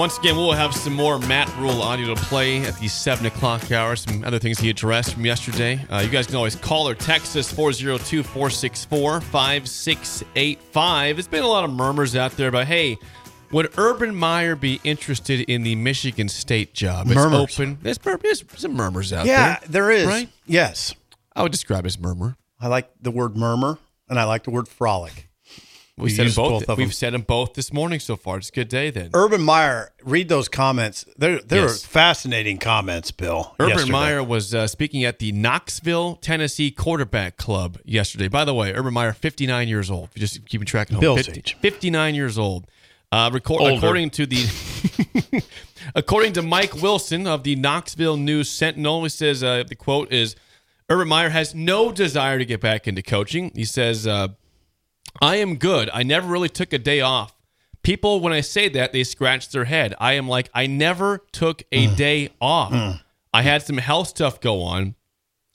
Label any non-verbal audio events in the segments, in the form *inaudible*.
Once again, we'll have some more Matt Rhule audio to play at the 7 o'clock hour. Some other things he addressed from yesterday. Uh, you guys can always call or text us 402 464 5685. It's been a lot of murmurs out there about, hey, would Urban Meyer be interested in the Michigan State job? It's Murmurs. open. There's, there's some murmurs out Yeah, there. Yeah, there is. Right? Yes. I would describe it as murmur. I like the word murmur and I like the word frolic. We We said them used both. both of We've them. said them both this morning so far. It's a good day then. Urban Meyer, read those comments. They're they're Yes. fascinating comments, Bill. Urban yesterday. Meyer was uh, speaking at the Knoxville, Tennessee Quarterback Club yesterday. By the way, Urban Meyer, 59 years old. Just keeping track at home. Bill's age. 59 years old. Uh, record, according to the, *laughs* according to Mike Wilson of the Knoxville News Sentinel, he says uh, the quote is, Urban Meyer has no desire to get back into coaching. He says, uh, I am good. I never really took a day off. People, when I say that, they scratch their head. I am like, I never took a mm. day off. Mm. I had some health stuff go on.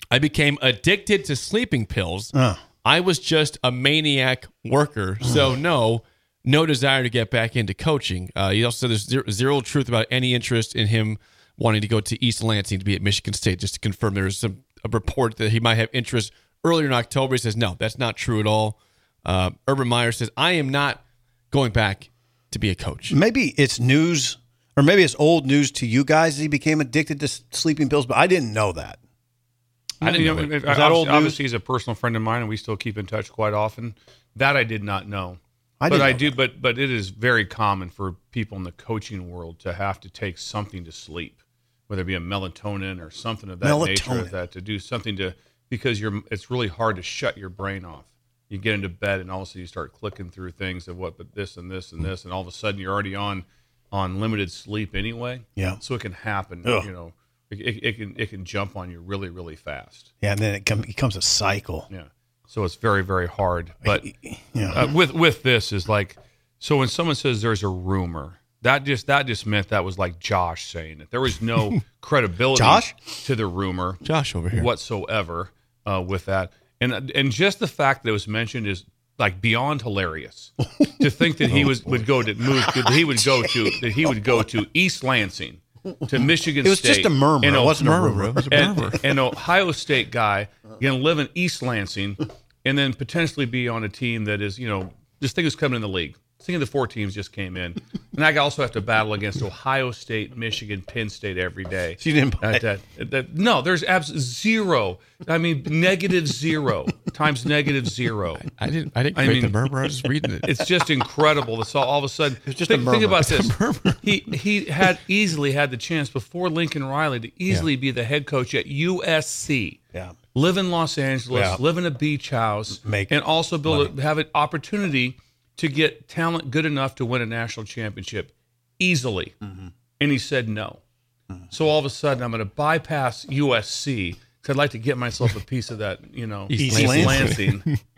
I became addicted to sleeping pills. Uh. I was just a maniac worker. Mm. So, no, no desire to get back into coaching. Uh, he also said there's zero, zero truth about any interest in him wanting to go to East Lansing to be at Michigan State, just to confirm there's some a report that he might have interest earlier in October. He says, no, that's not true at all. Uh, Urban Meyer says, I am not going back to be a coach. Maybe it's news, or maybe it's old news to you guys. He became addicted to sleeping pills, but I didn't know that. I didn't You know know, it. if- that obviously, old news? obviously he's a personal friend of mine, and we still keep in touch quite often. That I did not know. I but didn't I know do. But but it is very common for people in the coaching world to have to take something to sleep, whether it be a melatonin or something of that nature. Melatonin. Of that to do something to because you're. It's really hard to shut your brain off. You get into bed and all of a sudden you start clicking through things of what, but this and this and this, and all of a sudden you're already on on limited sleep anyway. Yeah. So it can happen. Ugh. You know, it, it, it can it can jump on you really really fast. Yeah, and then it com- becomes a cycle. Yeah. So it's very, very hard. But Yeah. uh, with with this is like, so when someone says there's a rumor, that just that just meant that was like Josh saying it. There was no *laughs* credibility Josh? to the rumor Josh over here. whatsoever uh, with that, and and just the fact that it was mentioned is like beyond hilarious. to think that he *laughs* Oh, was would go to move that he would go to that he would go to East Lansing to Michigan State. It was State. just a murmur. and It wasn't a Murmur, it was a and, murmur. an Ohio State guy going to live in East Lansing and then potentially be on a team that is, you know, this thing is coming in the league. Think of the four teams just came in. And I also have to battle against Ohio State, Michigan, Penn State every day. So you didn't buy That- that- that- no, there's abs- zero. I mean, negative zero times negative zero. I didn't. I didn't I create the mean- murmur. I was just reading it. *laughs* It's just incredible. It's all, all of a sudden. It's just think, a think about *laughs* It's this. He he had easily had the chance before Lincoln Riley to easily be the head coach at USC. Yeah. Live in Los Angeles, Yeah. live in a beach house, Make and also build a, have an opportunity to get talent good enough to win a national championship easily. Mm-hmm. And he said no. So all of a sudden, I'm going to bypass USC because I'd like to get myself a piece of that, you know, East East Lansing. Lansing. *laughs*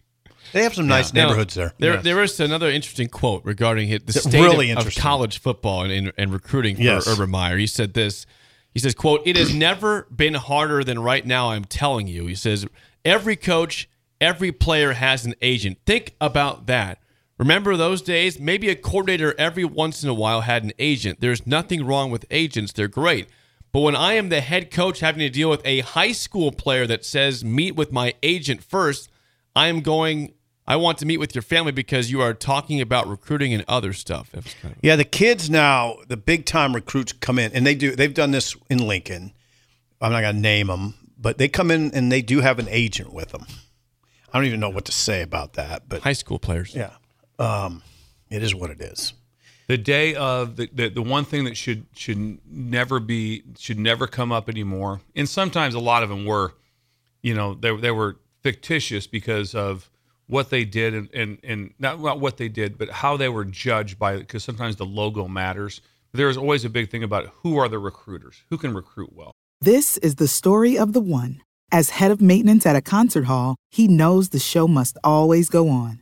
They have some nice Now, neighborhoods there. There, Yes. there is another interesting quote regarding it, the That's state really of, of college football and, and, and recruiting for Yes. Urban Meyer. He said this. He says, "quote It has never been harder than right now. I'm telling you." He says, "Every coach, every player has an agent. Think about that. Remember those days? Maybe a coordinator every once in a while had an agent. There's nothing wrong with agents. They're great." But when I am the head coach having to deal with a high school player that says, meet with my agent first, I am going, I want to meet with your family because you are talking about recruiting and other stuff. Kind of, Yeah, the kids now, the big time recruits come in, and they do. They've done this in Lincoln. I'm not going to name them, but they come in and they do have an agent with them. I don't even know what to say about that, but High school players. yeah, um, it is what it is. the day of the, the the one thing that should should never be should never come up anymore and sometimes a lot of them were you know they, they were fictitious because of what they did and, and, and not, not what they did but how they were judged by because sometimes the logo matters there's always a big thing about who are the recruiters who can recruit well This is the story of the one. As head of maintenance at a concert hall, he knows the show must always go on.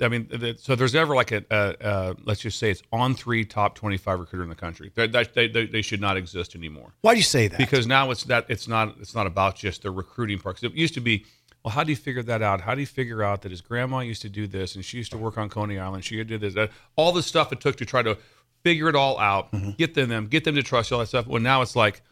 I mean, th- so there's ever like a, a, a let's just say it's on three top 25 recruiter in the country. They, they, they, they should not exist anymore. Why do you say that? because now it's that it's not it's not about just the recruiting part. it used to be, well, how do you figure that out? How do you figure out that his grandma used to do this and she used to work on Coney Island? She did this, that, all the stuff it took to try to figure it all out, Mm-hmm. get them, them, get them to trust you, all that stuff. Well, now it's like,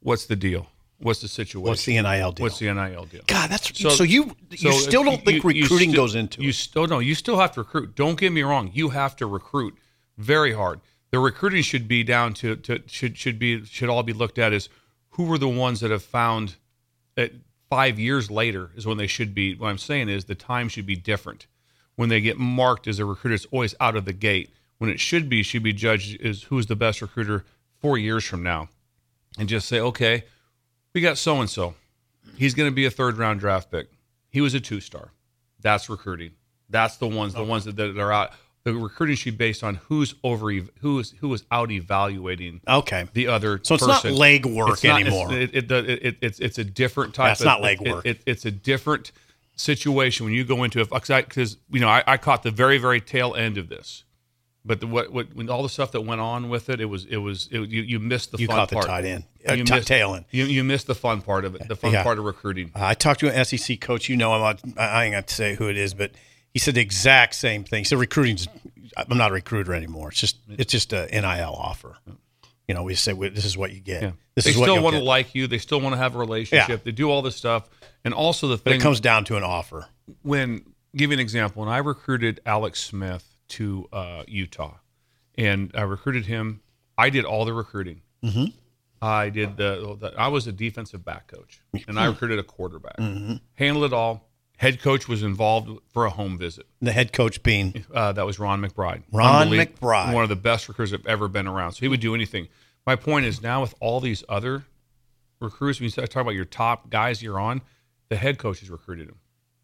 what's the deal? What's the situation? What's the NIL deal? What's the NIL deal? God, that's so, you you so still don't think you- you recruiting goes into you it. still oh, no you still have to recruit don't get me wrong you have to recruit very hard the recruiting should be down to, to should should be should all be looked at as who were the ones that have found that five years later is when they should be what i'm saying is the time should be different when they get marked as a recruiter it's always out of the gate when it should be should be judged as who's the best recruiter four years from now and just say okay we got so and so he's going to be a third round draft pick he was a two star that's recruiting. That's the ones, the ones that, that are out. The recruiting should be based on who's over, who is who is out evaluating Okay. the other. So it's not person. leg work It's not- it's- anymore. It, it, it, it, it's it's a different type. That's of, not leg work. It, it's a different situation when you go into it because you know I, I caught the very very tail end of this, but the, what what when all the stuff that went on with it, it was it was it, you you missed the You fun caught the part. tight end. Uh, You t- missed- tail end. You you missed the fun part of it. The fun Yeah. part of recruiting. I talked to an SEC coach. You know, I'm not, I ain't got to say who it is, but he said the exact same thing. He said recruiting's. I'm not a recruiter anymore. It's just it's just a NIL offer. You know, we say well, this is what you get. Yeah. This they is still want to like you. They still want to have a relationship. Yeah. They do all this stuff, and also the But thing it comes down to an offer. when give you an example. When I recruited Alex Smith to uh, Utah, and I recruited him, I did all the recruiting. Mm-hmm. I did the, the. I was a defensive back coach, and I recruited a quarterback. Handled it all. Head coach was involved for a home visit. The head coach being Uh, that was Ron McBride. Ron McBride. One of the best recruiters I've ever been around. So he would do anything. My point is now with all these other recruits, when you start talking about your top guys you're on, the head coach has recruited him.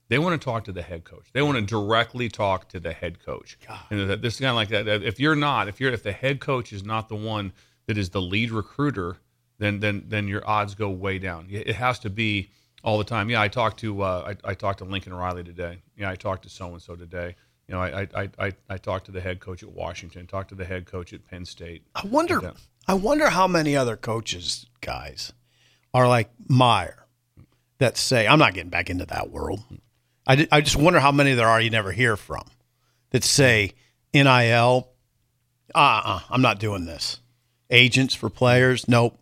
They want to talk to the head coach. They want to directly talk to the head coach. And this is kind of like that. that If you're not, if you're, if the head coach is not the one that is the lead recruiter, then then then your odds go way down. It has to be all the time. Yeah, I talked to uh, I, I talked to Lincoln Riley today. Yeah, I talked to so and so today. You know, I, I I I talked to the head coach at Washington. Talked to the head coach at Penn State. I wonder. Like. I wonder how many other coaches, guys, are like Meyer that say, "I'm not getting back into that world." I, I just wonder how many there are you never hear from that say NIL. Uh, uh I'm not doing this. Agents for players, nope.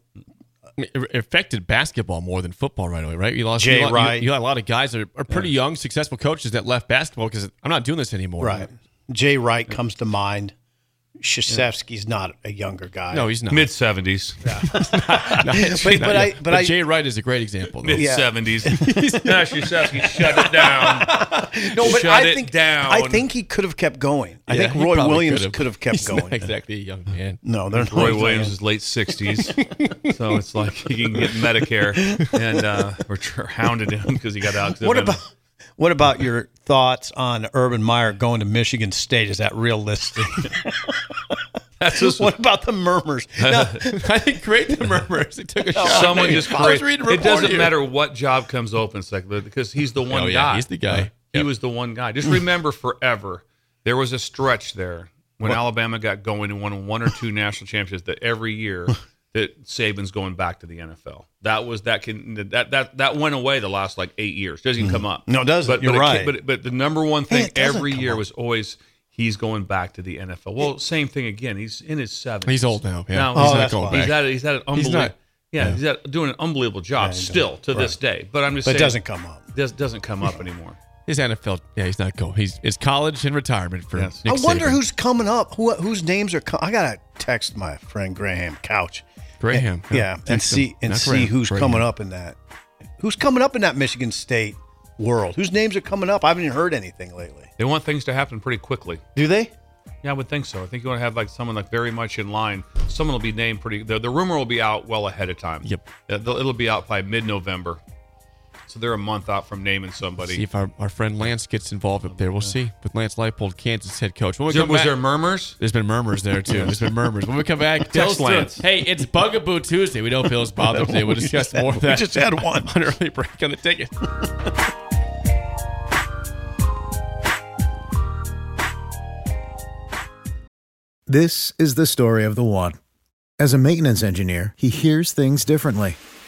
It affected basketball more than football right away, right? You lost Jay you, lo- you- Wright. You, got a lot of guys that are, are pretty young, successful coaches that left basketball because I'm not doing this anymore. Right. Jay Wright comes to mind. Krzyzewski's not a younger guy. No, he's not. Mid seventies. *laughs* *laughs* but, but I, but, I, Jay Wright is a great example. *laughs* Mid seventies. Krzyzewski shut it down. no, but Shut I it think down. I think he could have kept going. I Yeah, think Roy Williams could've. kept He's going. Not exactly a young man. No, they're Roy not. Williams is late sixties, so it's like he can get Medicare, and uh, we're tr- hounded him because he got out. What about what about your thoughts on Urban Meyer going to Michigan State? Is that realistic? *laughs* That's just what about the murmurs? *laughs* Now, I think great the murmurs. They took a shot. someone at me. just I was create, reading a it doesn't here. matter what job comes open it's like because he's the oh, one Oh, yeah, guy he's the guy. he Yep. was the one guy just remember forever there was a stretch there when alabama got going and won one or two national championships that every year *laughs* that saban's going back to the nfl that was that can that that that went away the last like eight years doesn't even mm-hmm. come up No, it doesn't. but, You're but right. but but the number one thing it every year up. was always he's going back to the NFL. Well, same thing again. He's in his 70s. He's old now. Yeah. Now, he's Oh, not going back. He's at he's at an He's unbelievable. not- yeah, yeah. he's at, doing an unbelievable job Yeah, still to this day. But I'm just But saying, it doesn't come up. does, doesn't come up anymore. His NFL. Yeah, he's not going. He's it's college and retirement for. Yes. Nick I wonder Saban. who's coming up. Who whose names are? Com- I gotta text my friend Graham Couch. Graham. Yeah, and Text him. see and Not see Graham, who's Graham. coming up in that. Who's coming up in that Michigan State world? Whose names are coming up? I haven't even heard anything lately. They want things to happen pretty quickly. Do they? Yeah, I would think so. I think you want to have like someone like very much in line. Someone will be named pretty. The, the rumor will be out well ahead of time. Yep. They'll- It'll be out by mid-November. So they're a month out from naming somebody. See if our, our friend Lance gets involved up there. We'll see with Lance Leipold, Kansas head coach. When we Was there, come was back, there murmurs? There's been murmurs there too. There's been murmurs. When we come back, Bill's Lance. Hey, it's Bugaboo Tuesday. We know Bill's bothered today. We'll discuss *laughs* more of that. We just had one. on early break on the ticket. This is the story of the one. As a maintenance engineer, he hears things differently.